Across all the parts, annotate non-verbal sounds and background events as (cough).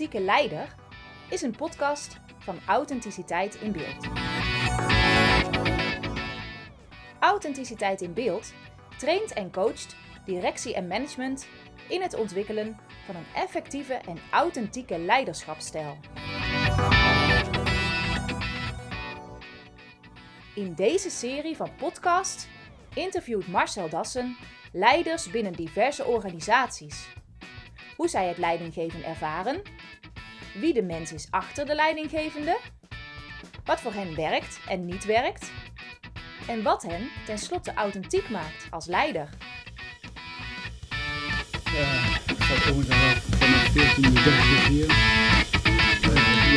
Authentieke Leider is een podcast van Authenticiteit in Beeld. Authenticiteit in Beeld traint en coacht directie en management in het ontwikkelen van een effectieve en authentieke leiderschapsstijl. In deze serie van podcasts interviewt Marcel Dassen leiders binnen diverse organisaties. Hoe zij het leidinggeven ervaren, wie de mens is achter de leidinggevende, wat voor hen werkt en niet werkt, en wat hen tenslotte authentiek maakt als leider. Ja, ik al vanaf 1430 hier. Uh,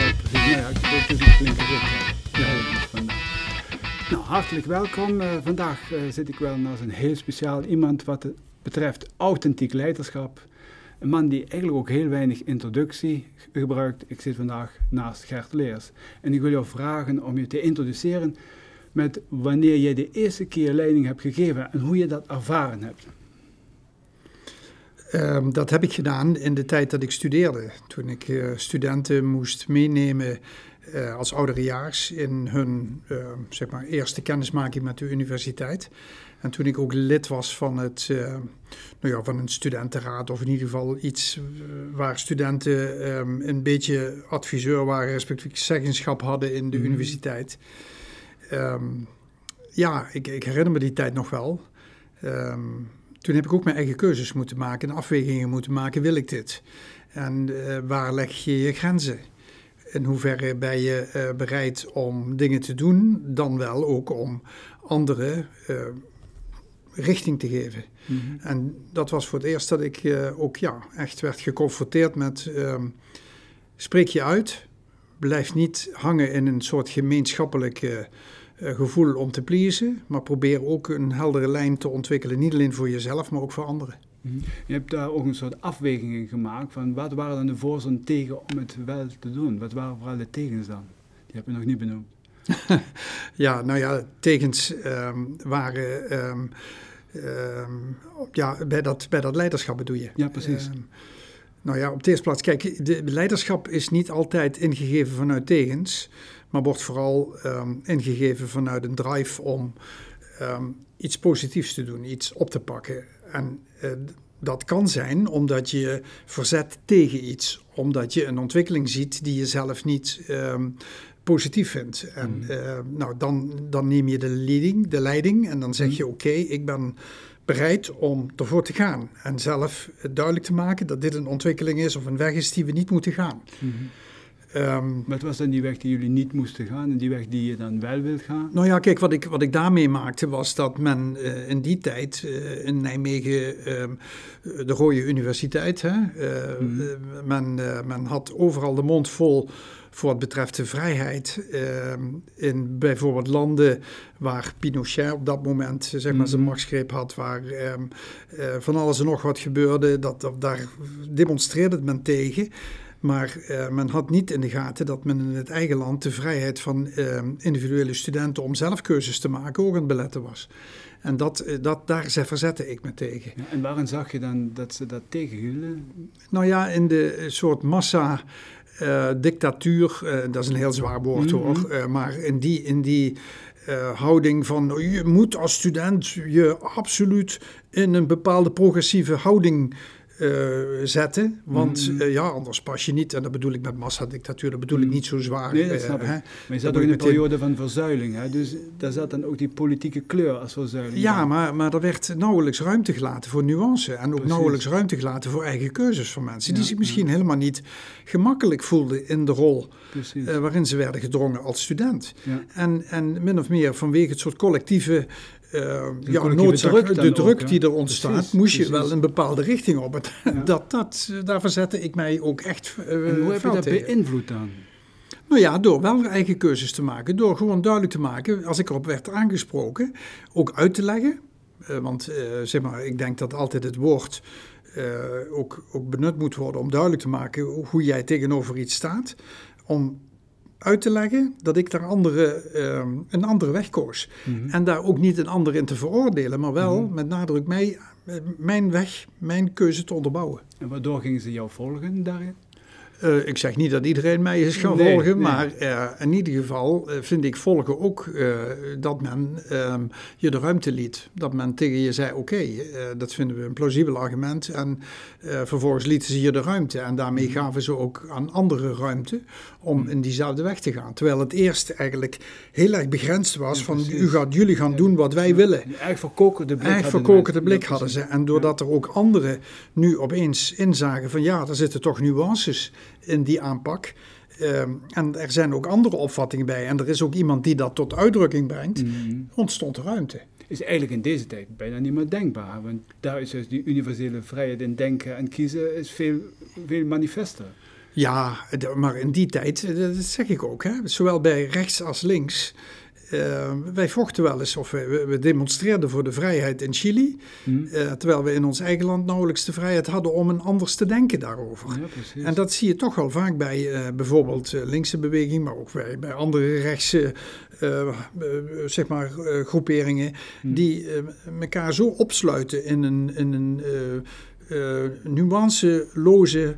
ja. Nou. Nou, hartelijk welkom. Uh, vandaag uh, zit ik wel naast een heel speciaal iemand wat betreft authentiek leiderschap. Een man die eigenlijk ook heel weinig introductie gebruikt. Ik zit vandaag naast Gert Leers. En ik wil jou vragen om je te introduceren met wanneer je de eerste keer leiding hebt gegeven en hoe je dat ervaren hebt. Um, dat heb ik gedaan in de tijd dat ik studeerde. Toen ik uh, studenten moest meenemen uh, als ouderejaars in hun uh, zeg maar eerste kennismaking met de universiteit. En toen ik ook lid was van, het, nou ja, van een studentenraad, of in ieder geval iets waar studenten um, een beetje adviseur waren, respectief zeggenschap hadden in de mm. universiteit. Um, ja, ik, ik, herinner me die tijd nog wel. Um, toen heb ik ook mijn eigen keuzes moeten maken en afwegingen moeten maken. Wil ik dit? En waar leg je je grenzen? In hoeverre ben je uh, bereid om dingen te doen, dan wel ook om anderen uh, richting te geven. Mm -hmm. En dat was voor het eerst dat ik ook ja, echt werd geconfronteerd met um, spreek je uit, blijf niet hangen in een soort gemeenschappelijke gevoel om te pleasen, maar probeer ook een heldere lijn te ontwikkelen, niet alleen voor jezelf, maar ook voor anderen. -hmm. Je hebt daar ook een soort afwegingen gemaakt van wat waren dan de voor's en tegen om het wel te doen? Wat waren vooral de tegens dan? Die heb je nog niet benoemd. (laughs) ja, nou ja, tegens um, waren um, um, ja, bij, dat, bij dat leiderschap bedoel je. Ja, precies. nou ja, op de eerste plaats, kijk, de leiderschap is niet altijd ingegeven vanuit tegens maar wordt vooral ingegeven vanuit een drive om iets positiefs te doen, iets op te pakken. En dat kan zijn omdat je verzet tegen iets, omdat je een ontwikkeling ziet die je zelf niet um, positief vindt. En mm. uh, nou, dan, dan neem je de leiding, de leiding en dan zeg je: mm. Oké, okay, ik ben bereid om ervoor te gaan. En zelf duidelijk te maken dat dit een ontwikkeling is of een weg is die we niet moeten gaan. Mm. Um, wat was dan die weg die jullie niet moesten gaan en die weg die je dan wel wilt gaan? Nou ja, kijk, wat ik, wat ik daarmee maakte was dat men uh, in die tijd uh, in Nijmegen, um, de Rode Universiteit, hè, uh, mm. men, men had overal de mond vol voor wat betreft de vrijheid. Ehm, in bijvoorbeeld landen waar Pinochet op dat moment zeg maar, zijn Mhm. machtsgreep had, waar van alles en nog wat gebeurde, dat, dat, daar demonstreerde men tegen. Maar uh, men had niet in de gaten dat men in het eigen land de vrijheid van uh, individuele studenten om zelf keuzes te maken ook aan het beletten was. En dat, dat, daar verzette ik me tegen. Ja, en waarin zag je dan dat ze dat tegenhielden? Nou ja, in de soort massa. Uh, dictatuur, uh, dat is een heel zwaar woord Mhm. hoor, maar in die, in die houding van je moet als student je absoluut in een bepaalde progressieve houding uh, zetten. Want Mhm. uh, ja, anders pas je niet. En dat bedoel ik met massadictatuur, dat bedoel ik niet zo zwaar. Nee, dat snap ik. hè. Maar je zat ook in een periode van verzuiling. Hè? Dus daar zat dan ook die politieke kleur als verzuiling. Ja, maar, maar er werd nauwelijks ruimte gelaten voor nuance. En ook Precies. nauwelijks ruimte gelaten voor eigen keuzes van mensen. Die zich misschien helemaal niet gemakkelijk voelden in de rol uh, waarin ze werden gedrongen als student. ja. En, en min of meer vanwege het soort collectieve, uh, ja, noodzaak, de druk die er ontstaat, Precies, moest je wel een bepaalde richting op. Het, Ja. (laughs) dat, dat, daar verzette ik mij ook echt uh, En hoe heb je dat tegen. beïnvloed dan? Nou ja, door wel eigen keuzes te maken. Door gewoon duidelijk te maken, als ik erop werd aangesproken, ook uit te leggen. Uh, want zeg maar, ik denk dat altijd het woord ook, ook benut moet worden om duidelijk te maken hoe jij tegenover iets staat. Om uit te leggen dat ik daar andere, um, een andere weg koos. Mhm. En daar ook niet een ander in te veroordelen, maar wel Mhm. met nadruk mij, mijn weg, mijn keuze te onderbouwen. En waardoor gingen ze jou volgen daarin? Uh, ik zeg niet dat iedereen mij is gaan Nee, volgen, nee. maar uh, in ieder geval uh, vind ik volgen ook dat men um, je de ruimte liet. Dat men tegen je zei, oké, okay, dat vinden we een plausibel argument. En vervolgens lieten ze je de ruimte. En daarmee Mhm. gaven ze ook aan anderen ruimte om in diezelfde weg te gaan. Terwijl het eerst eigenlijk heel erg begrensd was Ja, van, u gaat, jullie gaan doen wat wij willen. Eigenlijk verkokerde blik Eigenlijk hadden mensen. blik hadden ze. En doordat er ook anderen nu opeens inzagen van ja, er zitten toch nuances in die aanpak. Ehm, en er zijn ook andere opvattingen bij. En er is ook iemand die dat tot uitdrukking brengt. Mhm. Ontstond ruimte. Is eigenlijk in deze tijd bijna niet meer denkbaar. Want daar is dus die universele vrijheid in denken en kiezen is veel, veel manifester. Ja, maar in die tijd, eh, dat zeg ik ook, hè, zowel bij rechts als links. Eh, wij vochten wel eens, of we, we demonstreerden voor de vrijheid in Chili. Hm? eh, terwijl we in ons eigen land nauwelijks de vrijheid hadden om een anders te denken daarover. Ja. En dat zie je toch wel vaak bij eh, bijvoorbeeld linkse beweging, maar ook bij, bij andere rechtse zeg maar, groeperingen, Hm. die elkaar zo opsluiten in een, in een nuanceloze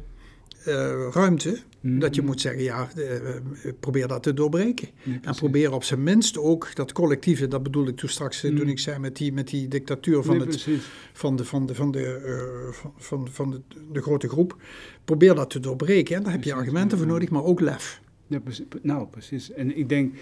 ruimte, Hm. dat je moet zeggen, ja, eh, eh, probeer dat te doorbreken. Ja, En probeer op zijn minst ook dat collectieve, dat bedoel ik toen straks, eh, toen ik zei met die, met die dictatuur van Nee, het van de, van de, van de, van, van, van de, de grote groep. Probeer dat te doorbreken. En daar heb je argumenten voor nodig, maar ook lef. Ja, precies. Nou, precies. En ik denk,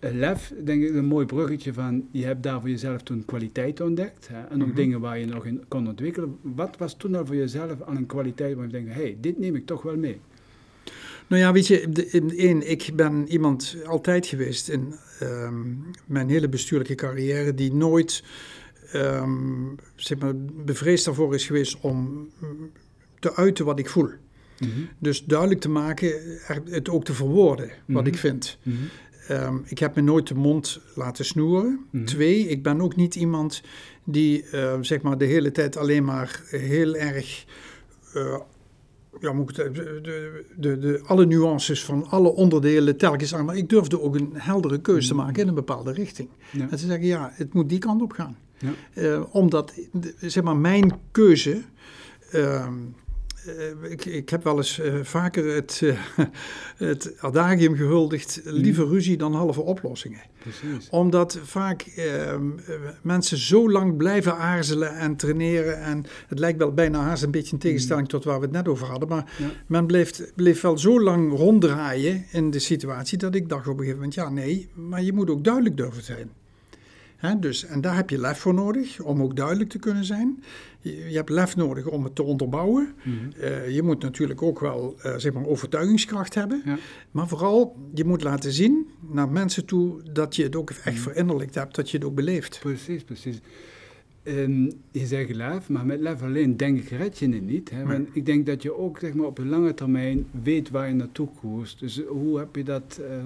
lef, denk ik, een mooi bruggetje van, je hebt daar voor jezelf toen kwaliteit ontdekt. Hè, en ook Mhm. dingen waar je nog in kon ontwikkelen. Wat was toen al voor jezelf aan een kwaliteit waar je denkt, hé, hey, dit neem ik toch wel mee? Nou ja, weet je, de- in, één, ik ben iemand altijd geweest in ehm, mijn hele bestuurlijke carrière die nooit ehm, zeg maar, bevreesd daarvoor is geweest om mm, te uiten wat ik voel. Mhm. Dus duidelijk te maken, het ook te verwoorden, wat Mhm. ik vind. Mhm. Ehm, ik heb me nooit de mond laten snoeren. Twee, ik ben ook niet iemand die zeg maar de hele tijd alleen maar heel erg. eh, ja, moet ik het, de, de, de, de- alle nuances van alle onderdelen telkens aan. Maar ik durfde ook een heldere keuze te Mhm. maken in een bepaalde richting. Ja. En te zeggen, ja, het moet die kant op gaan. Ja. Eh, omdat, zeg maar, mijn keuze. ehm, eh, ik, ik heb wel eens eh, vaker het, eh, (laughs) het adagium gehuldigd: liever ruzie dan halve oplossingen Precies. omdat vaak ehm, eh, mensen zo lang blijven aarzelen en traineren. En het lijkt wel bijna haast een beetje in tegenstelling tot waar we het net over hadden. Maar Ja. men bleef, bleef wel zo lang ronddraaien in de situatie dat ik dacht op een gegeven moment: ja, nee, maar je moet ook duidelijk durven zijn. Dus, en daar heb je lef voor nodig om ook duidelijk te kunnen zijn. Je, je hebt lef nodig om het te onderbouwen. Mhm. Eh, je moet natuurlijk ook wel eh, zeg maar overtuigingskracht hebben. Ja. Maar vooral, je moet laten zien naar mensen toe dat je het ook echt Mhm. verinnerlijkt hebt, dat je het ook beleeft. Precies, precies. Ehm, je zegt lef, maar met lef alleen denk ik red je het niet. Hè? Want ik denk dat je ook zeg maar, op de lange termijn weet waar je naartoe koerst. Dus hoe heb je dat eh,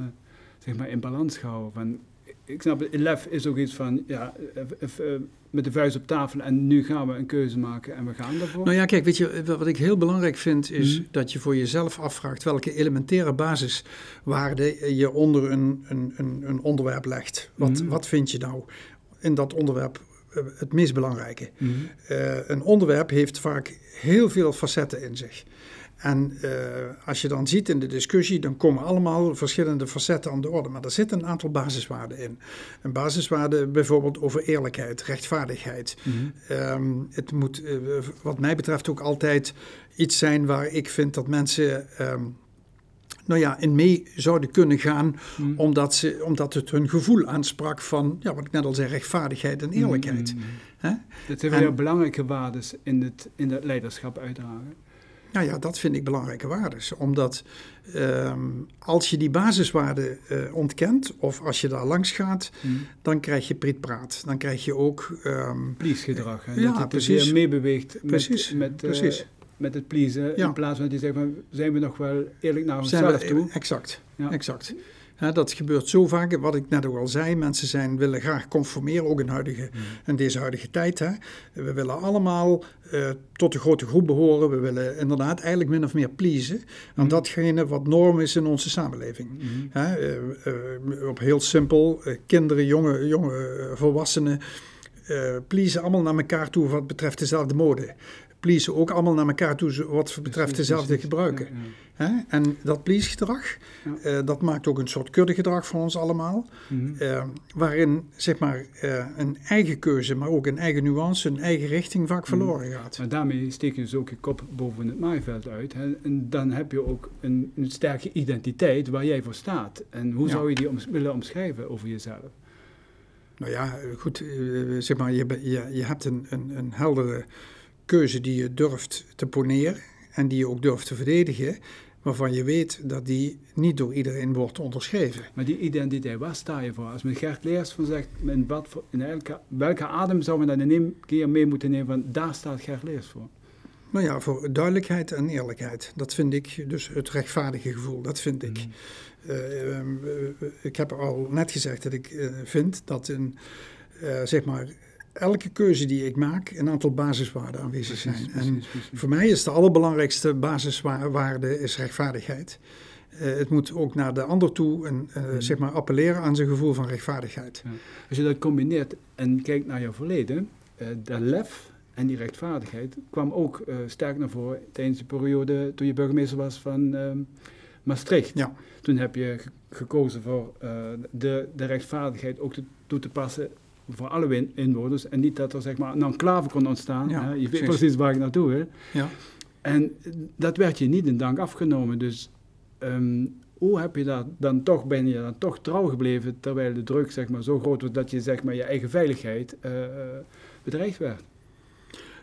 zeg maar, in balans gehouden? Van, ik snap, het, lef is ook iets van ja, eh, eh, eh, met de vuist op tafel en nu gaan we een keuze maken en we gaan daarvoor. Nou ja, kijk, weet je, wat ik heel belangrijk vind, is Mhm. dat je voor jezelf afvraagt welke elementaire basiswaarden je onder een, een, een, een onderwerp legt. Wat, Mhm. wat vind je nou in dat onderwerp het meest belangrijke? Mhm. Een onderwerp heeft vaak heel veel facetten in zich. En eh, als je dan ziet in de discussie, dan komen allemaal verschillende facetten aan de orde. Maar er zitten een aantal basiswaarden in. Een basiswaarde bijvoorbeeld over eerlijkheid, rechtvaardigheid. Mhm. Ehm, het moet eh, wat mij betreft ook altijd iets zijn waar ik vind dat mensen... ehm, nou ja, in mee zouden kunnen gaan, Mhm. omdat, ze, omdat het hun gevoel aansprak van, ja, wat ik net al zei, rechtvaardigheid en eerlijkheid. Hè? Dat zijn weer belangrijke waarden in het, in het leiderschap uitdragen. Nou ja, dat vind ik belangrijke waarden. Omdat ehm, als je die basiswaarden eh, ontkent, of als je daar langs gaat, Mhm. dan krijg je prietpraat. Dan krijg je ook. ehm, please-gedrag. Ja, dat je te precies. zeer meebeweegt met, Precies, met, eh, precies. met het pleasen. Ja. In plaats van dat je zegt, van, zijn we nog wel eerlijk naar onszelf we- toe? Exact, Ja. exact. Dat gebeurt zo vaak. Wat ik net ook al zei, mensen zijn, willen graag conformeren, ook in, huidige, in deze huidige tijd. We willen allemaal eh, tot de grote groep behoren. We willen inderdaad eigenlijk min of meer pleasen aan Mhm. datgene wat norm is in onze samenleving. Hè, eh, eh, op heel simpel, kinderen, jonge, jonge volwassenen, pleasen allemaal naar elkaar toe wat betreft dezelfde mode. Pleasen ook allemaal naar elkaar toe wat betreft dezelfde gebruiken. Hè? En dat please-gedrag, Ja. eh, dat maakt ook een soort kuddegedrag van ons allemaal. Mhm. eh, waarin zeg maar, eh, een eigen keuze, maar ook een eigen nuance, een eigen richting vaak verloren gaat. Maar daarmee steek je dus ook je kop boven het maaiveld uit. Hè? En dan heb je ook een, een sterke identiteit waar jij voor staat. En hoe Ja. zou je die willen omschrijven over jezelf? Nou ja, goed, zeg maar, je, je, je hebt een, een, een heldere keuze die je durft te poneren en die je ook durft te verdedigen, waarvan je weet dat die niet door iedereen wordt onderschreven. Maar die identiteit, waar sta je voor? Als men Gert Leers van zegt, in, wat in elke, welke adem zou men dan in één keer mee moeten nemen van daar staat Gert Leers voor? Nou ja, voor duidelijkheid en eerlijkheid. Dat vind ik, dus het rechtvaardige gevoel, dat vind ik. Eh, ehm, eh, ik heb al net gezegd dat ik eh, vind dat een, eh, zeg maar, elke keuze die ik maak, een aantal basiswaarden aanwezig zijn. Precies, En precies, voor mij is de allerbelangrijkste basiswaarde is rechtvaardigheid. Eh, het moet ook naar de ander toe een, eh, Mhm. zeg maar appelleren aan zijn gevoel van rechtvaardigheid. Als je dat combineert en kijkt naar jouw verleden, eh dat lef en die rechtvaardigheid kwam ook sterk naar voren tijdens de periode toen je burgemeester was van ehm, Maastricht. Ja. Toen heb je ge- gekozen voor de, de rechtvaardigheid ook te- toe te passen voor alle inwoners. En niet dat er zeg maar een enclave kon ontstaan. Ja, hè. Je weet precies. precies waar ik naartoe wil. Ja. En dat werd je niet in dank afgenomen. Dus ehm, hoe heb je dat dan toch, ben je dan toch trouw gebleven terwijl de druk zeg maar, zo groot was dat je zeg maar, je eigen veiligheid eh, eh, bedreigd werd?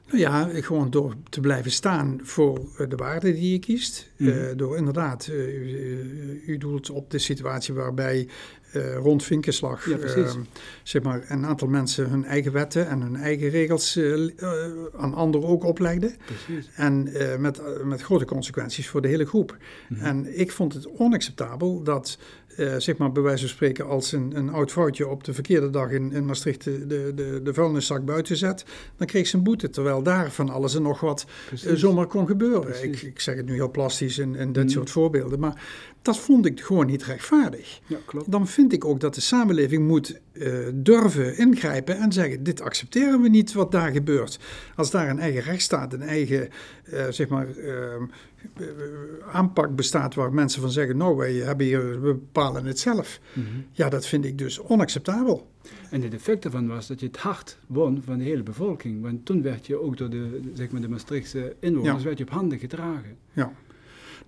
Nou ja, gewoon door te blijven staan voor eh, de waarden die je kiest. Mhm. Door inderdaad, u- u doelt op de situatie waarbij eh, rond Vinkenslag Ja, precies. eh, zeg maar, een aantal mensen hun eigen wetten en hun eigen regels eh, eh, aan anderen ook oplegden. Precies. En met, met grote consequenties voor de hele groep. Mhm. En ik vond het onacceptabel dat, eh, zeg maar bij wijze van spreken, als een, een oud foutje op de verkeerde dag in, in Maastricht de, de, de, vuilniszak buiten zet, dan kreeg ze een boete. Terwijl daar van alles en nog wat eh, zomaar kon gebeuren. Ik, ik zeg het nu heel plastisch en, en dit Mhm. soort voorbeelden. Maar dat vond ik gewoon niet rechtvaardig. Ja, klopt. Dan vind ik ook dat de samenleving moet eh, durven ingrijpen en zeggen: dit accepteren we niet wat daar gebeurt. Als daar een eigen rechtsstaat, een eigen eh, zeg maar, ehm, eh, aanpak bestaat waar mensen van zeggen: nou, wij hebben hier, we bepalen het zelf. Mhm. Ja, dat vind ik dus onacceptabel. En het effect daarvan was dat je het hart won van de hele bevolking. Want toen werd je ook door de, zeg maar, de Maastrichtse inwoners Ja. werd je op handen gedragen. Ja.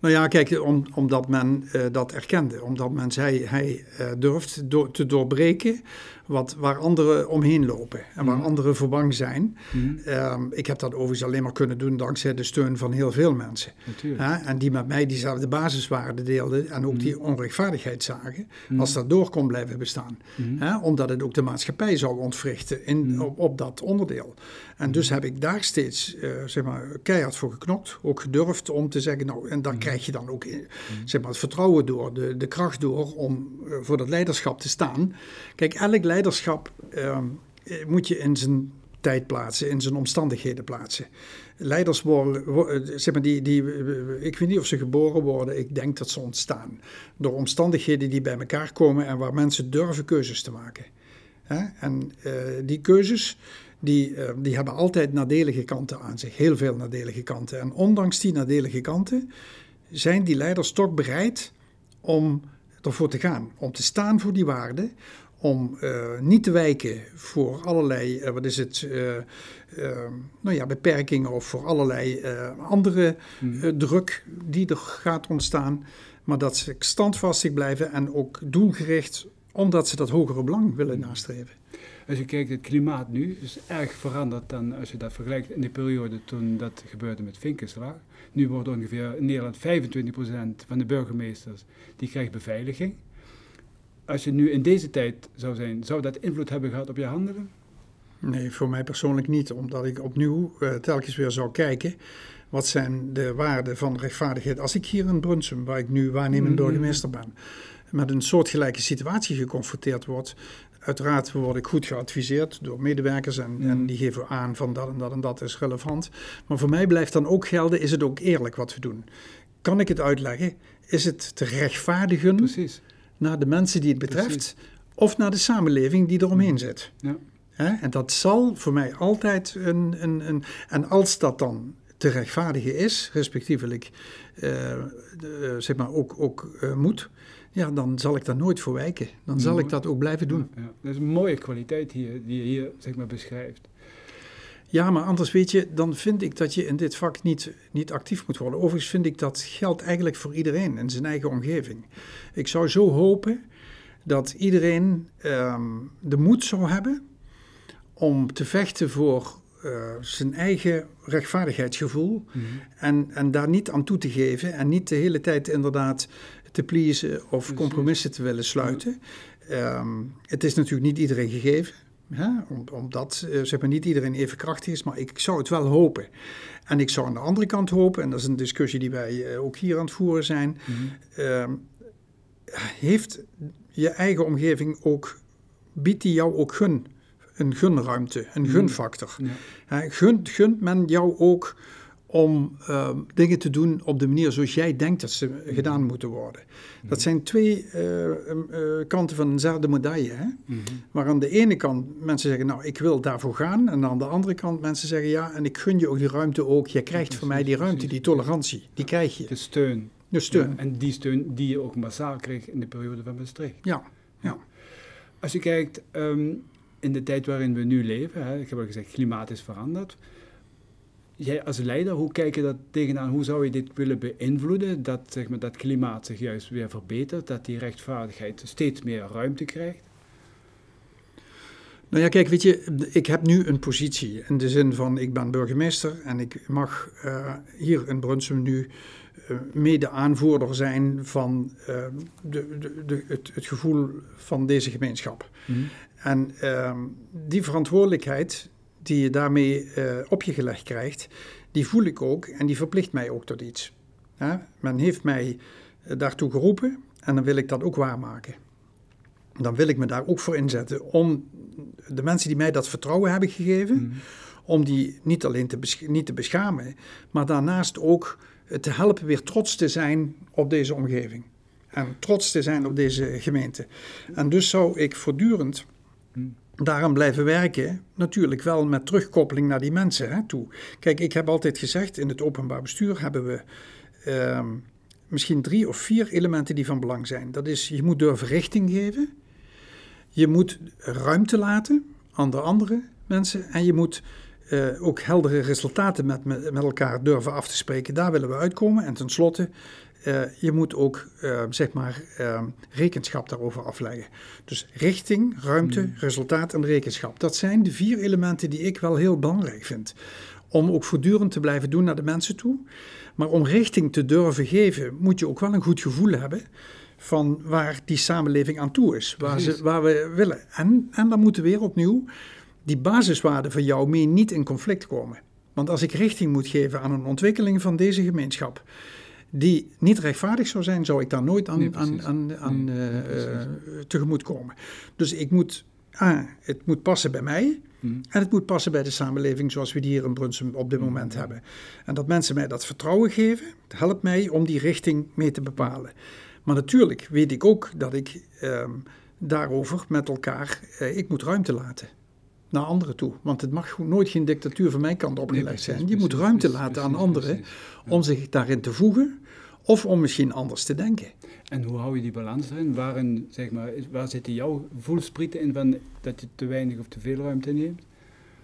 Nou ja, kijk, om, omdat men eh, dat erkende. Omdat men zei, hij eh, durft te doorbreken wat, waar anderen omheen lopen. En waar Mhm. anderen voor bang zijn. Mhm. Ehm, ik heb dat overigens alleen maar kunnen doen dankzij de steun van heel veel mensen. Hè? En die met mij diezelfde basiswaarden deelden en ook die onrechtvaardigheid zagen. Mhm. Als dat door kon blijven bestaan. Mhm. Omdat het ook de maatschappij zou ontwrichten in, Mhm. op, op dat onderdeel. En dus heb ik daar steeds eh, zeg maar, keihard voor geknokt. Ook gedurfd om te zeggen, nou, en daar krijg je dan ook eh, zeg maar, het vertrouwen door, de, de kracht door om eh, voor dat leiderschap te staan. Kijk, elk leiderschap ehm, eh, moet je in zijn tijd plaatsen, in zijn omstandigheden plaatsen. Leiders worden, wo- eh, zeg maar, die, die, eh, ik weet niet of ze geboren worden, ik denk dat ze ontstaan. Door omstandigheden die bij elkaar komen en waar mensen durven keuzes te maken. En die keuzes, die, die hebben altijd nadelige kanten aan zich, heel veel nadelige kanten. En ondanks die nadelige kanten zijn die leiders toch bereid om ervoor te gaan, om te staan voor die waarden, om eh, niet te wijken voor allerlei, eh, wat is het, eh, nou ja, beperkingen of voor allerlei andere eh, druk die er gaat ontstaan, maar dat ze standvastig blijven en ook doelgericht, omdat ze dat hogere belang willen nastreven. Als je kijkt, het klimaat nu is erg veranderd dan als je dat vergelijkt in de periode toen dat gebeurde met Vinkenslag. Nu wordt ongeveer in Nederland 25% van de burgemeesters die krijgt beveiliging. Als je nu in deze tijd zou zijn, zou dat invloed hebben gehad op je handelen? Nee, voor mij persoonlijk niet, omdat ik opnieuw eh, telkens weer zou kijken. Wat zijn de waarden van rechtvaardigheid? Als ik hier in Brunsum, waar ik nu waarnemend Mhm. burgemeester ben, met een soortgelijke situatie geconfronteerd word. Uiteraard word ik goed geadviseerd door medewerkers en, Mhm. en die geven aan van dat en dat en dat is relevant. Maar voor mij blijft dan ook gelden, is het ook eerlijk wat we doen? Kan ik het uitleggen? Is het te rechtvaardigen Precies. Naar de mensen die het betreft Precies. of naar de samenleving die eromheen zit? Ja. Hè? En dat zal voor mij altijd een, een, een. En als dat dan te rechtvaardigen is, respectievelijk uh, zeg maar ook, ook uh, moet, ja, dan zal ik daar nooit voor wijken. Dan zal ik dat ook blijven doen. Ja, ja. Dat is een mooie kwaliteit hier, die je hier zeg maar, beschrijft. Ja, maar anders weet je, dan vind ik dat je in dit vak niet, niet actief moet worden. Overigens vind ik dat geldt eigenlijk voor iedereen in zijn eigen omgeving. Ik zou zo hopen dat iedereen ehm, de moed zou hebben om te vechten voor uh, zijn eigen rechtvaardigheidsgevoel. Mhm. en, en daar niet aan toe te geven. En niet de hele tijd inderdaad te pleasen of compromissen te willen sluiten. Ehm, het is natuurlijk niet iedereen gegeven. Hè? omdat uh, zeg maar, niet iedereen even krachtig is, maar ik zou het wel hopen. En ik zou aan de andere kant hopen, en dat is een discussie die wij uh, ook hier aan het voeren zijn. Mhm. Ehm, heeft je eigen omgeving ook, biedt die jou ook gun? een gunruimte, een mm. gunfactor. Ja. gunt, gunt men jou ook om uh, dingen te doen op de manier zoals jij denkt dat ze gedaan moeten worden. Dat mm. zijn twee uh, uh, kanten van eenzelfde medaille. Hè? -hmm. Maar aan de ene kant mensen zeggen, nou, ik wil daarvoor gaan. En aan de andere kant mensen zeggen, ja, en ik gun je ook die ruimte ook. Je krijgt van mij die ruimte, die tolerantie, die krijg je. De steun. De steun. en die steun die je ook massaal kreeg in de periode van Maastricht. Ja, ja. Als je kijkt, um, in de tijd waarin we nu leven, hè, ik heb al gezegd, klimaat is veranderd. Jij als leider, hoe kijk je dat tegenaan? Hoe zou je dit willen beïnvloeden? Dat, zeg maar, dat klimaat zich juist weer verbetert, dat die rechtvaardigheid steeds meer ruimte krijgt? Nou ja, kijk, weet je, ik heb nu een positie in de zin van ik ben burgemeester en ik mag uh, hier in Brunsum nu uh, mede aanvoerder zijn van uh, de, de, de, het, het, gevoel van deze gemeenschap. Mm. En uh, die verantwoordelijkheid die je daarmee uh, op je gelegd krijgt, die voel ik ook en die verplicht mij ook tot iets. Ja? Men heeft mij uh, daartoe geroepen en dan wil ik dat ook waarmaken. Dan wil ik me daar ook voor inzetten om de mensen die mij dat vertrouwen hebben gegeven, mm. om die niet alleen te, niet te beschamen, maar daarnaast ook te helpen weer trots te zijn op deze omgeving. En trots te zijn op deze gemeente. En dus zou ik voortdurend daaraan blijven werken, natuurlijk wel met terugkoppeling naar die mensen hè, toe. Kijk, ik heb altijd gezegd, in het openbaar bestuur hebben we uh, misschien drie of vier elementen die van belang zijn. Dat is, je moet durven richting geven, je moet ruimte laten aan de andere mensen en je moet uh, ook heldere resultaten met, met, elkaar durven af te spreken. Daar willen we uitkomen. En tenslotte je moet ook uh, zeg maar uh, rekenschap daarover afleggen. Dus richting, ruimte, hmm. resultaat en rekenschap. Dat zijn de vier elementen die ik wel heel belangrijk vind. Om ook voortdurend te blijven doen naar de mensen toe. Maar om richting te durven geven, moet je ook wel een goed gevoel hebben van waar die samenleving aan toe is. Waar, ze, waar we willen. En, en dan moeten weer opnieuw die basiswaarden van jou mee niet in conflict komen. Want als ik richting moet geven aan een ontwikkeling van deze gemeenschap die niet rechtvaardig zou zijn, zou ik daar nooit aan, nee, aan, aan, aan nee, uh, tegemoet komen. Dus ik moet, ah, het moet passen bij mij hmm. en het moet passen bij de samenleving zoals we die hier in Brunsum op dit hmm. moment hebben. En dat mensen mij dat vertrouwen geven, helpt mij om die richting mee te bepalen. Maar natuurlijk weet ik ook dat ik uh, daarover met elkaar, uh, ik moet ruimte laten naar anderen toe. Want het mag nooit geen dictatuur van mijn kant opgelegd zijn. Je moet ruimte laten aan anderen om zich daarin te voegen of om misschien anders te denken. En hoe hou je die balans erin? Waarin, zeg maar, waar zitten jouw voelsprieten in van dat je te weinig of te veel ruimte neemt?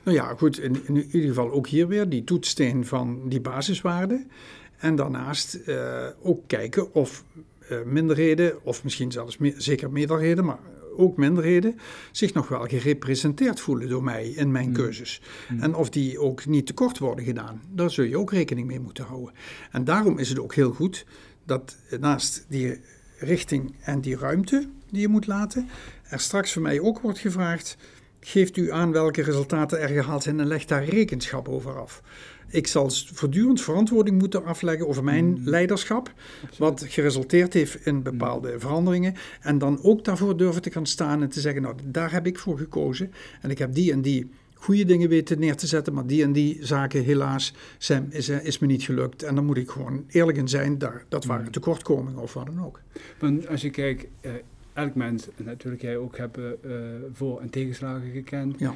Nou ja, goed, in, in ieder geval ook hier weer die toetssteen van die basiswaarden. En daarnaast uh, ook kijken of uh, minderheden, of misschien zelfs me zeker meerderheden, maar ook minderheden, zich nog wel gerepresenteerd voelen door mij in mijn mm. keuzes. Mm. En of die ook niet tekort worden gedaan. Daar zul je ook rekening mee moeten houden. En daarom is het ook heel goed dat naast die richting en die ruimte die je moet laten, er straks van mij ook wordt gevraagd: geeft u aan welke resultaten er gehaald zijn en legt daar rekenschap over af. Ik zal voortdurend verantwoording moeten afleggen over mijn mm. leiderschap, wat geresulteerd heeft in bepaalde mm. veranderingen. En dan ook daarvoor durven te gaan staan en te zeggen, nou, daar heb ik voor gekozen. En ik heb die en die goede dingen weten neer te zetten, maar die en die zaken helaas zijn, is, is me niet gelukt. En dan moet ik gewoon eerlijk in zijn, daar, dat waren mm. tekortkomingen of wat dan ook. Want als je kijkt, uh, elk mens, en natuurlijk jij ook, hebben uh, voor- en tegenslagen gekend. Ja.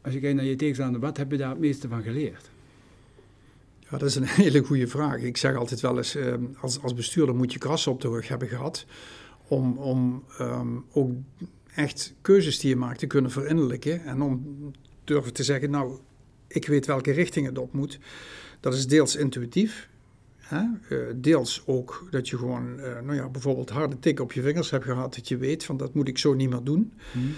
Als je kijkt naar je tegenstander, wat heb je daar het meeste van geleerd? Ja, dat is een (laughs) hele goede vraag. Ik zeg altijd wel eens, ehm, als, als bestuurder moet je krassen op de rug hebben gehad om, om ehm, ook echt keuzes die je maakt te kunnen verinnerlijken en om durven te zeggen, nou, ik weet welke richting het op moet. Dat is deels intuïtief, hè? Uh, deels ook dat je gewoon, uh, nou ja, bijvoorbeeld harde tik op je vingers hebt gehad, dat je weet van dat moet ik zo niet meer doen. Hmm.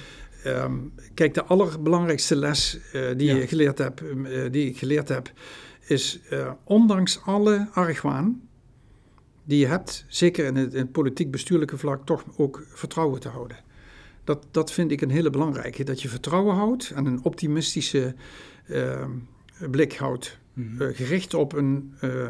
Um, kijk, de allerbelangrijkste les uh, die, ja. je geleerd heb, die ik geleerd heb, is ondanks alle argwaan die je hebt, zeker in het, in het politiek-bestuurlijke vlak, toch ook vertrouwen te houden. Dat, dat vind ik een hele belangrijke. Dat je vertrouwen houdt en een optimistische uh, blik houdt. Mm-hmm. Uh, gericht op een, uh,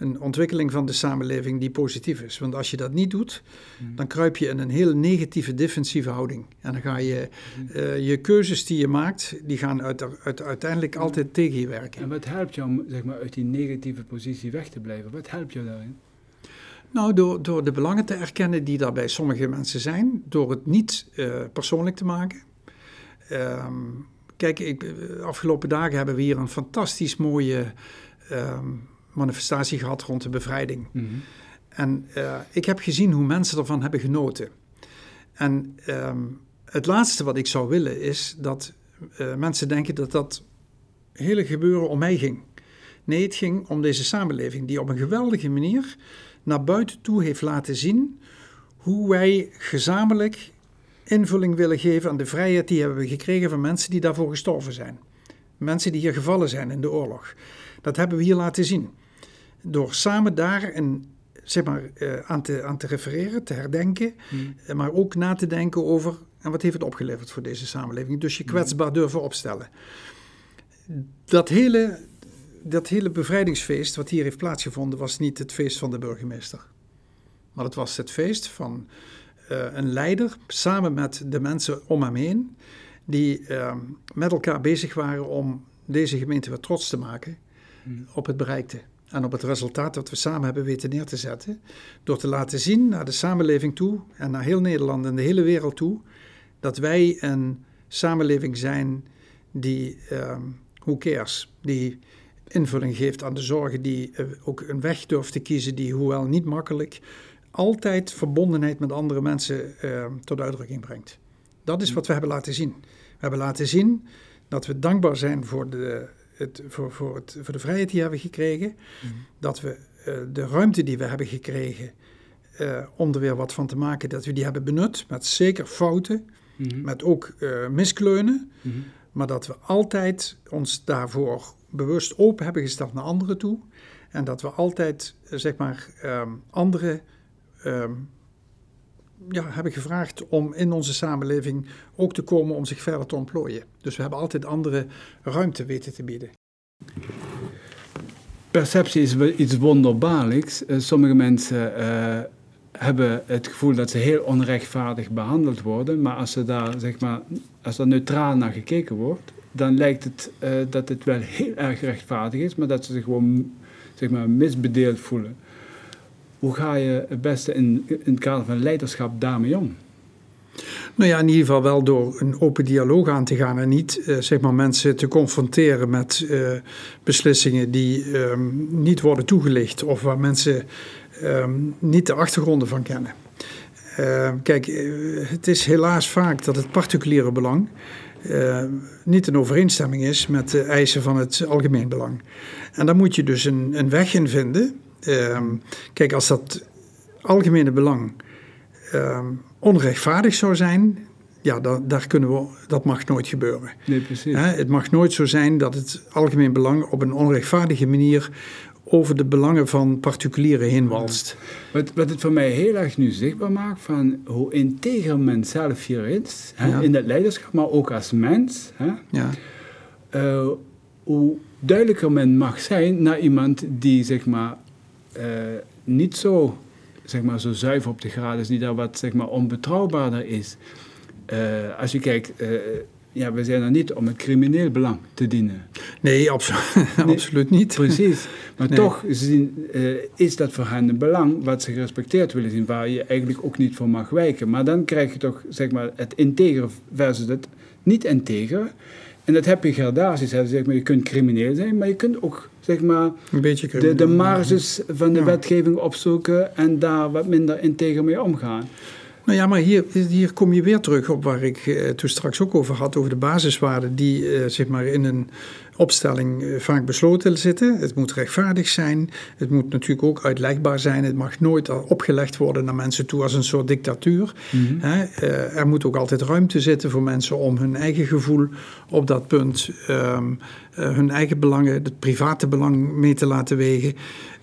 een ontwikkeling van de samenleving die positief is. Want als je dat niet doet, mm-hmm. dan kruip je in een heel negatieve, defensieve houding. En dan ga je mm-hmm. je keuzes die je maakt, die gaan uit, uit, uiteindelijk altijd tegen je werken. En wat helpt jou om zeg maar, uit die negatieve positie weg te blijven? Wat helpt jou daarin? Nou, door, door de belangen te erkennen die daar bij sommige mensen zijn, door het niet uh, persoonlijk te maken. Um, kijk, ik, eh, afgelopen dagen hebben we hier een fantastisch mooie um, manifestatie gehad rond de bevrijding. Mm -hmm. En uh, ik heb gezien hoe mensen ervan hebben genoten. En um, het laatste wat ik zou willen is dat uh, mensen denken dat dat hele gebeuren om mij ging. Nee, het ging om deze samenleving die op een geweldige manier naar buiten toe heeft laten zien hoe wij gezamenlijk invulling willen geven aan de vrijheid die hebben we gekregen van mensen die daarvoor gestorven zijn. Mensen die hier gevallen zijn in de oorlog. Dat hebben we hier laten zien. Door samen daar een, zeg maar, uh, aan, te, aan te refereren, te herdenken, hmm. maar ook na te denken over en wat heeft het opgeleverd voor deze samenleving. Dus je hmm. kwetsbaar durven opstellen. Dat hele dat hele bevrijdingsfeest wat hier heeft plaatsgevonden was niet het feest van de burgemeester. Maar het was het feest van uh, een leider samen met de mensen om hem heen, die uh, met elkaar bezig waren om deze gemeente weer trots te maken hmm. op het bereikte. En op het resultaat dat we samen hebben weten neer te zetten. Door te laten zien naar de samenleving toe en naar heel Nederland en de hele wereld toe. Dat wij een samenleving zijn die, uh, who cares, die invulling geeft aan de zorgen, die uh, ook een weg durft te kiezen die, hoewel niet makkelijk, altijd verbondenheid met andere mensen uh, tot uitdrukking brengt. Dat is wat we hebben laten zien. We hebben laten zien dat we dankbaar zijn voor de, het, voor, voor, het, voor de vrijheid die we hebben gekregen. Mm. Dat we uh, de ruimte die we hebben gekregen om er weer wat van te maken, dat we die hebben benut met zeker fouten, mm. met ook miskleunen. Mm. Maar dat we altijd ons daarvoor bewust open hebben gesteld naar anderen toe. En dat we altijd, eh, zeg maar, um, anderen um, ja, hebben gevraagd om in onze samenleving ook te komen om zich verder te ontplooien. Dus we hebben altijd andere ruimte weten te bieden. Perceptie is iets wonderbaarlijks. Uh, sommige mensen uh, hebben het gevoel dat ze heel onrechtvaardig behandeld worden, maar als, ze daar, zeg maar, als er neutraal naar gekeken wordt, dan lijkt het uh, dat het wel heel erg rechtvaardig is, maar dat ze zich gewoon zeg maar, misbedeeld voelen. Hoe ga je het beste in, in het kader van leiderschap daarmee om? Nou ja, in ieder geval wel door een open dialoog aan te gaan en niet uh, zeg maar, mensen te confronteren met uh, beslissingen die um, niet worden toegelicht of waar mensen um, niet de achtergronden van kennen. Uh, kijk, het is helaas vaak dat het particuliere belang niet in overeenstemming is met de eisen van het algemeen belang. En daar moet je dus een, een weg in vinden. Uh, kijk, als dat algemene belang uh, onrechtvaardig zou zijn, ja, dat, daar kunnen we, dat mag nooit gebeuren. Nee, precies. het mag nooit zo zijn dat het algemeen belang op een onrechtvaardige manier over de belangen van particulieren heen walst. Wat, wat het voor mij heel erg nu zichtbaar maakt van hoe integer men zelf hier is, hè, in het leiderschap, maar ook als mens. Hè, ja. Uh, hoe duidelijker men mag zijn naar iemand die zeg maar niet zo, zeg maar, zo zuiver op de graad is, die daar wat zeg maar, onbetrouwbaarder is. Uh, als je kijkt ja, we zijn er niet om het crimineel belang te dienen. Nee, (laughs) absoluut niet. Precies. Maar toch zien, uh, is dat voor hen een belang wat ze gerespecteerd willen zien, waar je eigenlijk ook niet voor mag wijken. Maar dan krijg je toch zeg maar, het integere versus het niet integere. En dat heb je gradaties. Hè. Zeg maar, je kunt crimineel zijn, maar je kunt ook zeg maar, Een beetje de, marges van de Ja. wetgeving opzoeken en daar wat minder integer mee omgaan. Nou ja, maar hier, hier kom je weer terug op waar ik eh, toen straks ook over had, over de basiswaarden die eh, zeg maar in een opstelling eh, vaak besloten zitten. Het moet rechtvaardig zijn, het moet natuurlijk ook uitlegbaar zijn, het mag nooit al opgelegd worden naar mensen toe als een soort dictatuur. Hè? Eh, er moet ook altijd ruimte zitten voor mensen om hun eigen gevoel op dat punt, ehm, eh, hun eigen belangen, het private belang mee te laten wegen.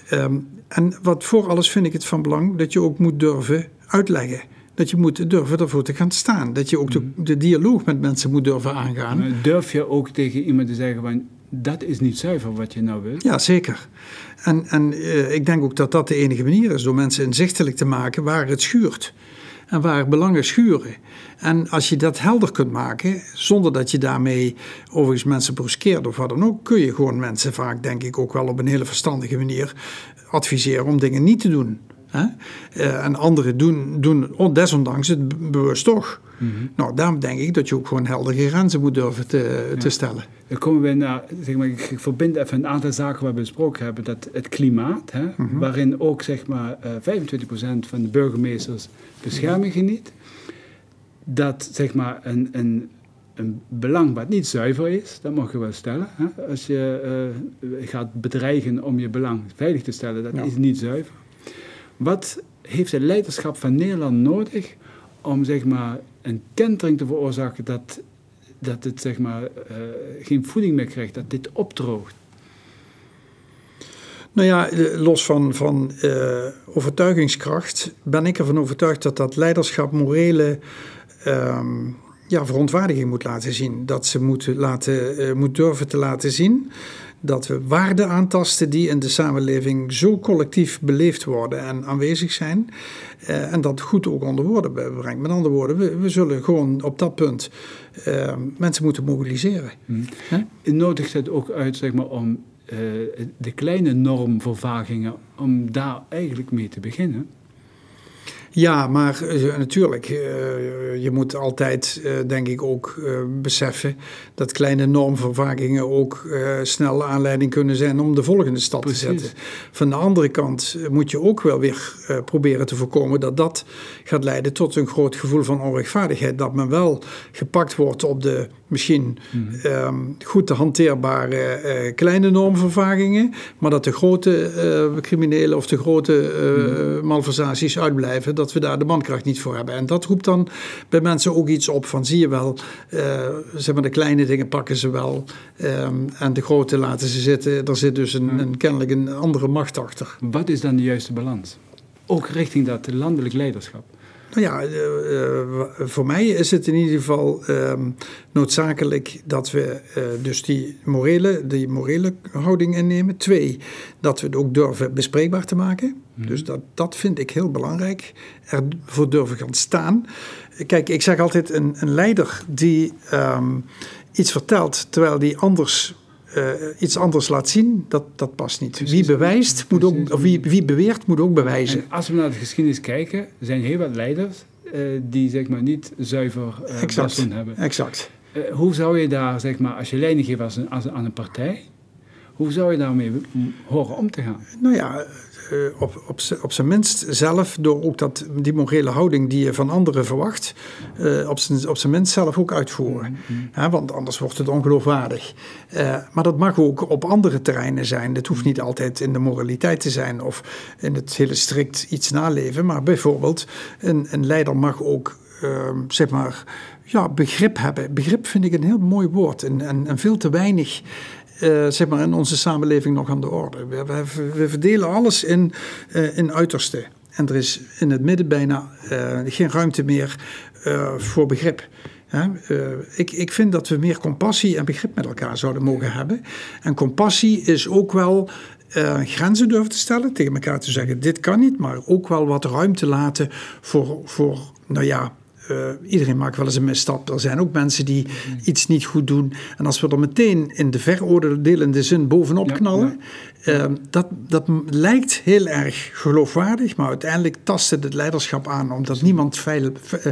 Ehm, en wat voor alles vind ik het van belang dat je ook moet durven uitleggen. Dat je moet durven ervoor te gaan staan. Dat je ook de, de dialoog met mensen moet durven aangaan. Maar durf je ook tegen iemand te zeggen van dat is niet zuiver wat je nou wilt? Ja, zeker. En, en eh, ik denk ook dat dat de enige manier is, door mensen inzichtelijk te maken waar het schuurt. En waar belangen schuren. En als je dat helder kunt maken, zonder dat je daarmee overigens mensen bruskeert of wat dan ook, kun je gewoon mensen vaak, denk ik, ook wel op een hele verstandige manier adviseren om dingen niet te doen. Hè? Eh, en anderen doen, doen desondanks het bewust toch. Nou, daarom denk ik dat je ook gewoon heldere grenzen moet durven te, te stellen. Dan komen we naar, zeg maar, ik verbind even een aantal zaken waar we besproken hebben. Dat het klimaat, hè, waarin ook zeg maar, eh 25% van de burgemeesters bescherming geniet. Dat zeg maar, een, een, een belang wat niet zuiver is, dat mag je wel stellen. Hè. Als je eh, gaat bedreigen om je belang veilig te stellen, dat Ja. is niet zuiver. Wat heeft het leiderschap van Nederland nodig om zeg maar, een kentering te veroorzaken dat, dat het zeg maar, eh, geen voeding meer krijgt, dat dit opdroogt? Nou ja, eh, los van, van eh, overtuigingskracht ben ik ervan overtuigd dat dat leiderschap morele ehm, ja, verontwaardiging moet laten zien. Dat ze moet, laten, moet durven te laten zien dat we waarden aantasten die in de samenleving zo collectief beleefd worden en aanwezig zijn. eh, en dat goed ook onder woorden brengt. Met andere woorden, we, we zullen gewoon op dat punt eh, mensen moeten mobiliseren. Hè? Nodigt het ook uit zeg maar, om eh, de kleine normvervagingen, om daar eigenlijk mee te beginnen? Ja, maar eh, natuurlijk, eh, je moet altijd, eh, denk ik, ook beseffen dat kleine normvervagingen ook snel aanleiding kunnen zijn om de volgende stap Precies. te zetten. Van de andere kant moet je ook wel weer proberen te voorkomen dat dat gaat leiden tot een groot gevoel van onrechtvaardigheid. Dat men wel gepakt wordt op de misschien ehm, goed te hanteerbare eh, kleine normvervagingen, maar dat de grote eh, criminelen of de grote eh, malversaties uitblijven, dat we daar de mankracht niet voor hebben. En dat roept dan bij mensen ook iets op van zie je wel, zeg maar de kleine dingen pakken ze wel ehm, en de grote laten ze zitten. Er zit dus een, een, kennelijk een andere macht achter. Wat is dan de juiste balans? Ook richting dat landelijk leiderschap. Nou ja, eh, eh, voor mij is het in ieder geval ehm, noodzakelijk dat we eh, dus die morele, die morele houding innemen. Twee, dat we het ook durven bespreekbaar te maken. Dus dat, dat vind ik heel belangrijk. Ervoor durven gaan staan. Kijk, ik zeg altijd, een, een leider die ehm, iets vertelt terwijl die anders eh, iets anders laat zien, dat, dat past niet. Wie bewijst, moet ook, of wie, wie beweert, moet ook bewijzen. En als we naar de geschiedenis kijken, zijn heel wat leiders eh, die zeg maar, niet zuiver Exact. doen hebben. Exact. Hoe zou je daar, zeg maar, als je leiding geeft als een, als, aan een partij, hoe zou je daarmee horen om te gaan? Nou ja, op, op, z'n- op zijn minst zelf, door ook dat, die morele houding die je van anderen verwacht, eh, op, zijn, op zijn minst zelf ook uitvoeren. Hè, want anders wordt het ongeloofwaardig. Eh, maar dat mag ook op andere terreinen zijn. Het hoeft niet altijd in de moraliteit te zijn of in het hele strikt iets naleven. Maar bijvoorbeeld, een, een leider mag ook, ehm, zeg maar, ja, begrip hebben. Begrip vind ik een heel mooi woord en, en, en veel te weinig eh, zeg maar in onze samenleving nog aan de orde. We, we, we verdelen alles in, eh, in uitersten. En er is in het midden bijna eh, geen ruimte meer voor begrip. Ik, ik vind dat we meer compassie en begrip met elkaar zouden mogen hebben. En compassie is ook wel grenzen durven te stellen, tegen elkaar te zeggen: dit kan niet, maar ook wel wat ruimte laten voor, voor nou ja, eh, iedereen maakt wel eens een misstap. Er zijn ook mensen die iets niet goed doen. En als we er meteen in de veroordelende zin bovenop knallen, ehm, dat, dat lijkt heel erg geloofwaardig, maar uiteindelijk tast het het leiderschap aan, omdat niemand veil, uh,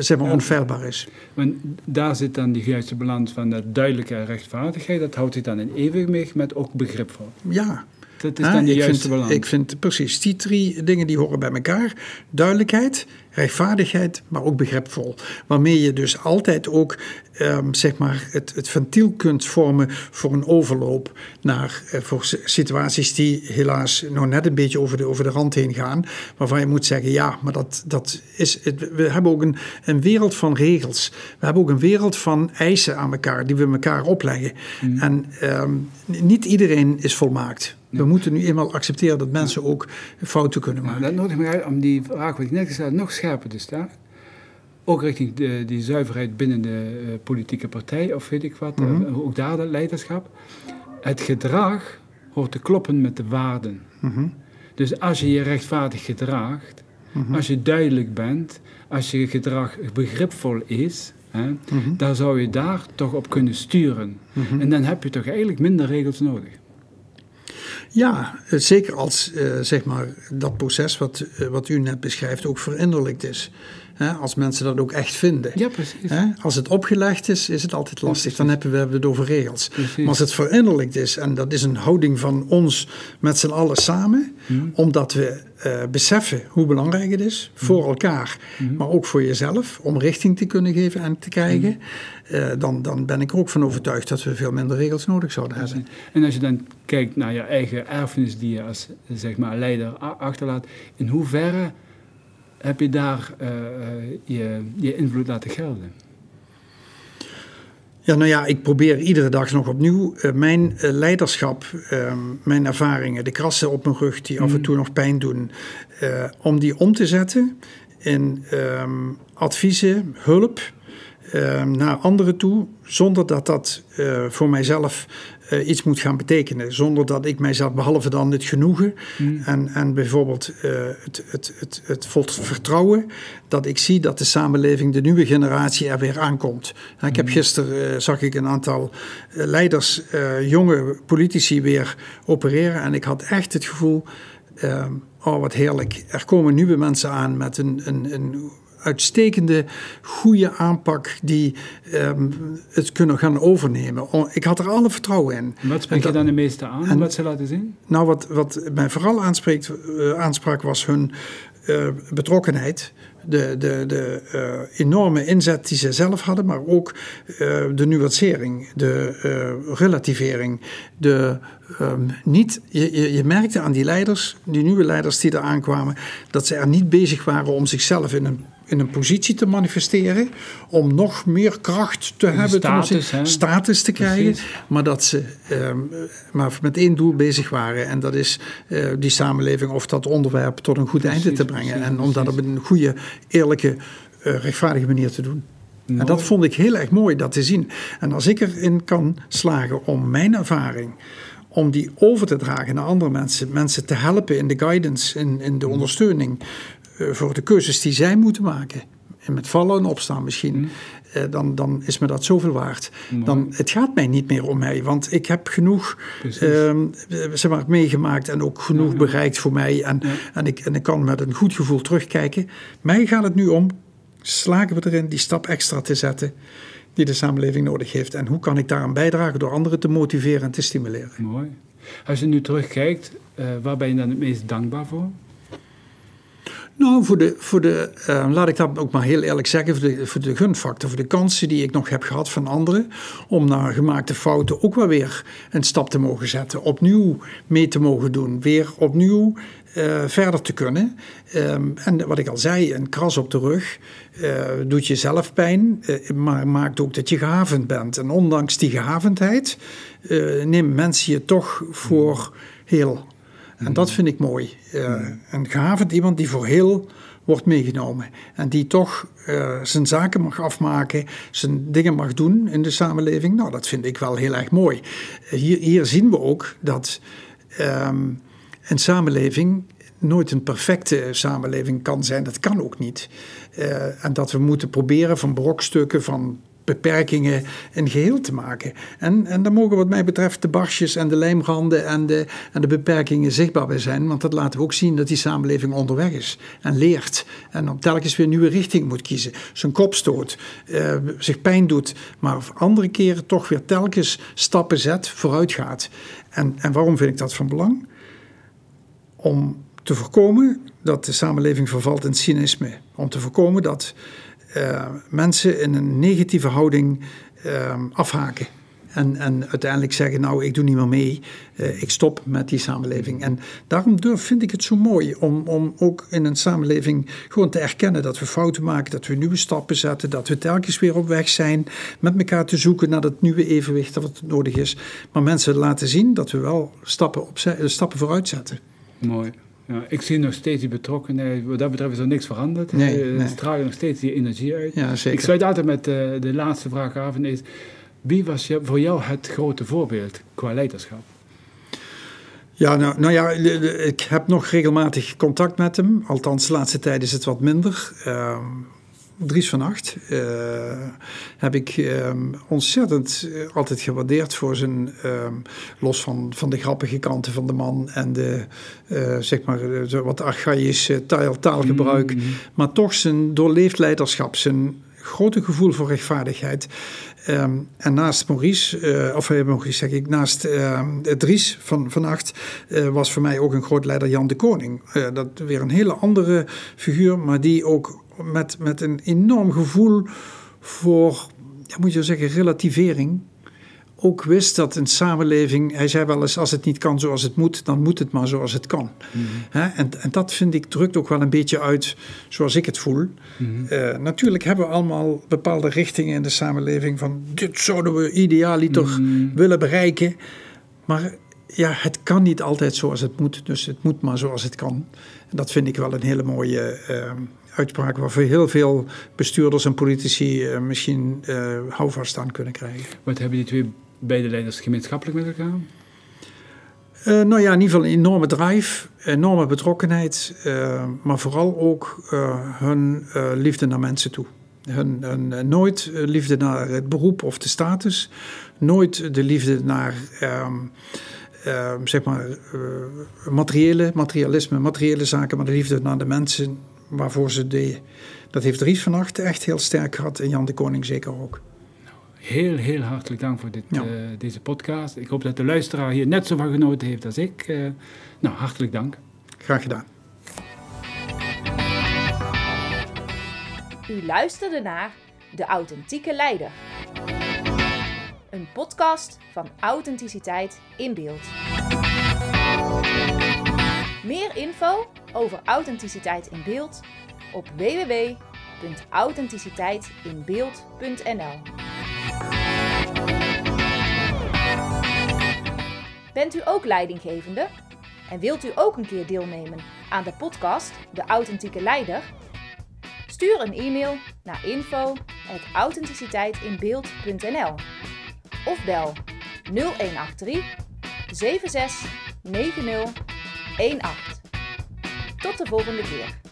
zeg maar onfeilbaar is. Want daar zit dan die juiste balans van dat duidelijke rechtvaardigheid, dat houdt zich dan in evenwicht met ook begripvol. Ja, dat is dan de juiste vind, balans. Ik vind precies, die drie dingen die horen bij elkaar. Duidelijkheid, rechtvaardigheid, maar ook begripvol. Waarmee je dus altijd ook um, zeg maar het, het ventiel kunt vormen voor een overloop naar uh, voor situaties die helaas nog net een beetje over de, over de rand heen gaan. Waarvan je moet zeggen, ja, maar dat, dat is. Het, we hebben ook een, een wereld van regels. We hebben ook een wereld van eisen aan elkaar die we elkaar opleggen. Mm. En um, niet iedereen is volmaakt. We moeten nu eenmaal accepteren dat mensen ook fouten kunnen maken. Dat nodig me uit om die vraag wat ik net gezegd nog scherper te stellen. Ook richting de, die zuiverheid binnen de uh, politieke partij of weet ik wat. Mm -hmm. uh, ook daar dat leiderschap. Het gedrag hoort te kloppen met de waarden. Mm -hmm. Dus als je je rechtvaardig gedraagt, mm -hmm. als je duidelijk bent, als je gedrag begripvol is, hè, dan zou je daar toch op kunnen sturen. En dan heb je toch eigenlijk minder regels nodig. Ja, zeker als uh, zeg maar, dat proces wat, uh, wat u net beschrijft ook verinnerlijkt is. Als mensen dat ook echt vinden. Ja, precies. Als het opgelegd is, is het altijd lastig. Dan hebben we, het over regels. Precies. Maar als het verinnerlijkt is, en dat is een houding van ons met z'n allen samen, hmm. omdat we uh, beseffen hoe belangrijk het is voor hmm. elkaar, hmm. maar ook voor jezelf, om richting te kunnen geven en te krijgen, uh, dan, dan ben ik er ook van overtuigd dat we veel minder regels nodig zouden hebben. En als je dan kijkt naar je eigen erfenis die je als zeg maar, leider achterlaat, in hoeverre heb je daar uh, je, je invloed laten gelden? Ja, nou ja, ik probeer iedere dag nog opnieuw uh, mijn uh, leiderschap, uh, mijn ervaringen, de krassen op mijn rug die mm. af en toe nog pijn doen, om die om te zetten in um, adviezen, hulp naar anderen toe, zonder dat dat voor mijzelf uh, iets moet gaan betekenen. Zonder dat ik mijzelf, behalve dan het genoegen mm. en, en bijvoorbeeld uh, het, het, het, het vol vertrouwen dat ik zie dat de samenleving, de nieuwe generatie er weer aankomt. Mm. Ik heb gisteren, uh, zag ik een aantal leiders, jonge politici weer opereren en ik had echt het gevoel, oh wat heerlijk, er komen nieuwe mensen aan met een, een, een uitstekende, goede aanpak die um, het kunnen gaan overnemen. Ik had er alle vertrouwen in. Wat spreek je dan de meeste aan? En wat ze laten zien? Nou, wat, wat mij vooral aanspreekt, uh, aansprak was hun uh, betrokkenheid. De, de, de uh, enorme inzet die ze zelf hadden, maar ook de nuancering, de relativering. De, um, niet, je, je, je merkte aan die leiders, die nieuwe leiders die er aankwamen, dat ze er niet bezig waren om zichzelf in een in een positie te manifesteren om nog meer kracht te hebben, status, status te krijgen, Precies. maar dat ze um, maar met één doel bezig waren en dat is uh, die samenleving of dat onderwerp tot een goed Precies, einde te brengen Precies, en om dat op een goede, eerlijke, uh, rechtvaardige manier te doen. Mooi. En dat vond ik heel erg mooi dat te zien. En als ik erin kan slagen om mijn ervaring om die over te dragen naar andere mensen. Mensen te helpen in de guidance, in, in de ondersteuning. Uh, voor de keuzes die zij moeten maken. En met vallen en opstaan misschien. Mm. Uh, dan, dan is me dat zoveel waard. Dan, het gaat mij niet meer om mij. Want ik heb genoeg uh, zeg maar, meegemaakt. En ook genoeg ja. bereikt voor mij. En, ja. en, ik, en ik kan met een goed gevoel terugkijken. Mij gaat het nu om. Slagen we erin die stap extra te zetten die de samenleving nodig heeft. En hoe kan ik daaraan bijdragen door anderen te motiveren en te stimuleren. Mooi. Als je nu terugkijkt, uh, waar ben je dan het meest dankbaar voor? Nou, voor de, voor de uh, laat ik dat ook maar heel eerlijk zeggen, voor de, voor de gunfactor, voor de kansen die ik nog heb gehad van anderen, om naar gemaakte fouten ook wel weer een stap te mogen zetten, opnieuw mee te mogen doen, weer opnieuw uh, verder te kunnen. Um, en wat ik al zei, een kras op de rug uh, doet jezelf pijn, uh, maar maakt ook dat je gehavend bent. En ondanks die gehavendheid nemen mensen je toch voor heel. En dat vind ik mooi. Een gehavend iemand die voor heel wordt meegenomen. En die toch uh, zijn zaken mag afmaken, zijn dingen mag doen in de samenleving. Nou, dat vind ik wel heel erg mooi. Hier, hier zien we ook dat um, een samenleving nooit een perfecte samenleving kan zijn. Dat kan ook niet. Uh, en dat we moeten proberen van brokstukken, van beperkingen een geheel te maken. En, en daar mogen wat mij betreft de barsjes en de lijmranden en de, en de beperkingen zichtbaar bij zijn. Want dat laat ook zien dat die samenleving onderweg is en leert. En op telkens weer nieuwe richting moet kiezen. Zijn kop stoot, uh, zich pijn doet, maar andere keren toch weer telkens stappen zet, vooruit gaat. En, en waarom vind ik dat van belang? Om te voorkomen dat de samenleving vervalt in cynisme. Om te voorkomen dat uh, mensen in een negatieve houding uh, afhaken. En, en uiteindelijk zeggen, nou, ik doe niet meer mee, uh, ik stop met die samenleving. En daarom durf, vind ik het zo mooi om, om ook in een samenleving gewoon te erkennen dat we fouten maken, dat we nieuwe stappen zetten, dat we telkens weer op weg zijn met elkaar te zoeken naar dat nieuwe evenwicht dat nodig is. Maar mensen laten zien dat we wel stappen, op, stappen vooruit zetten. Mooi. Ja, ik zie nog steeds die betrokkenheid. Wat dat betreft is er niks veranderd. Nee, uh, nee. stralen nog steeds die energie uit. Ja, zeker. Ik sluit altijd met uh, de laatste vraag af. En is, wie was je, voor jou het grote voorbeeld qua leiderschap? Ja, nou, nou ja, ik heb nog regelmatig contact met hem. Althans, de laatste tijd is het wat minder. Uh, Dries van Acht uh, heb ik uh, ontzettend uh, altijd gewaardeerd voor zijn, ehm, los van, van de grappige kanten van de man en de, eh, zeg maar, wat archaïsche taal, taalgebruik, mm -hmm. maar toch zijn doorleefd leiderschap, zijn grote gevoel voor rechtvaardigheid. Um, en naast Maurice, of Maurice zeg ik, naast ehm, Dries van, van Acht, was voor mij ook een groot leider Jan de Koning. dat weer een hele andere figuur, maar die ook met, met een enorm gevoel voor, ja, moet je zeggen, relativering. Ook wist dat een samenleving, hij zei wel eens: als het niet kan zoals het moet, dan moet het maar zoals het kan. Mm -hmm. en, en dat vind ik drukt ook wel een beetje uit zoals ik het voel. Mm -hmm. uh, natuurlijk hebben we allemaal bepaalde richtingen in de samenleving van dit zouden we idealiter mm -hmm. willen bereiken. Maar ja, het kan niet altijd zoals het moet, dus het moet maar zoals het kan. En dat vind ik wel een hele mooie uh, uitspraak waarvoor heel veel bestuurders en politici uh, misschien uh, houvast aan kunnen krijgen. Wat hebben die twee beide leiders gemeenschappelijk met elkaar? Uh, nou ja, in ieder geval een enorme drive, enorme betrokkenheid, maar vooral ook hun liefde naar mensen toe. Hun, hun nooit liefde naar het beroep of de status, nooit de liefde naar um, uh, zeg maar, materiële, materialisme, materiële zaken, maar de liefde naar de mensen waarvoor ze de, dat heeft Dries van Acht echt heel sterk gehad en Jan de Koning zeker ook. Nou, heel, heel hartelijk dank voor dit, ja. uh, deze podcast. Ik hoop dat de luisteraar hier net zo van genoten heeft als ik. Uh, nou, hartelijk dank. Graag gedaan. U luisterde naar De Authentieke Leider. Een podcast van Authenticiteit in Beeld. Meer info over authenticiteit in beeld op www.authenticiteitinbeeld.nl. Bent u ook leidinggevende en wilt u ook een keer deelnemen aan de podcast De Authentieke Leider? Stuur een e-mail naar info@authenticiteitinbeeld.nl of bel 0183 76 90 18. Tot de volgende keer.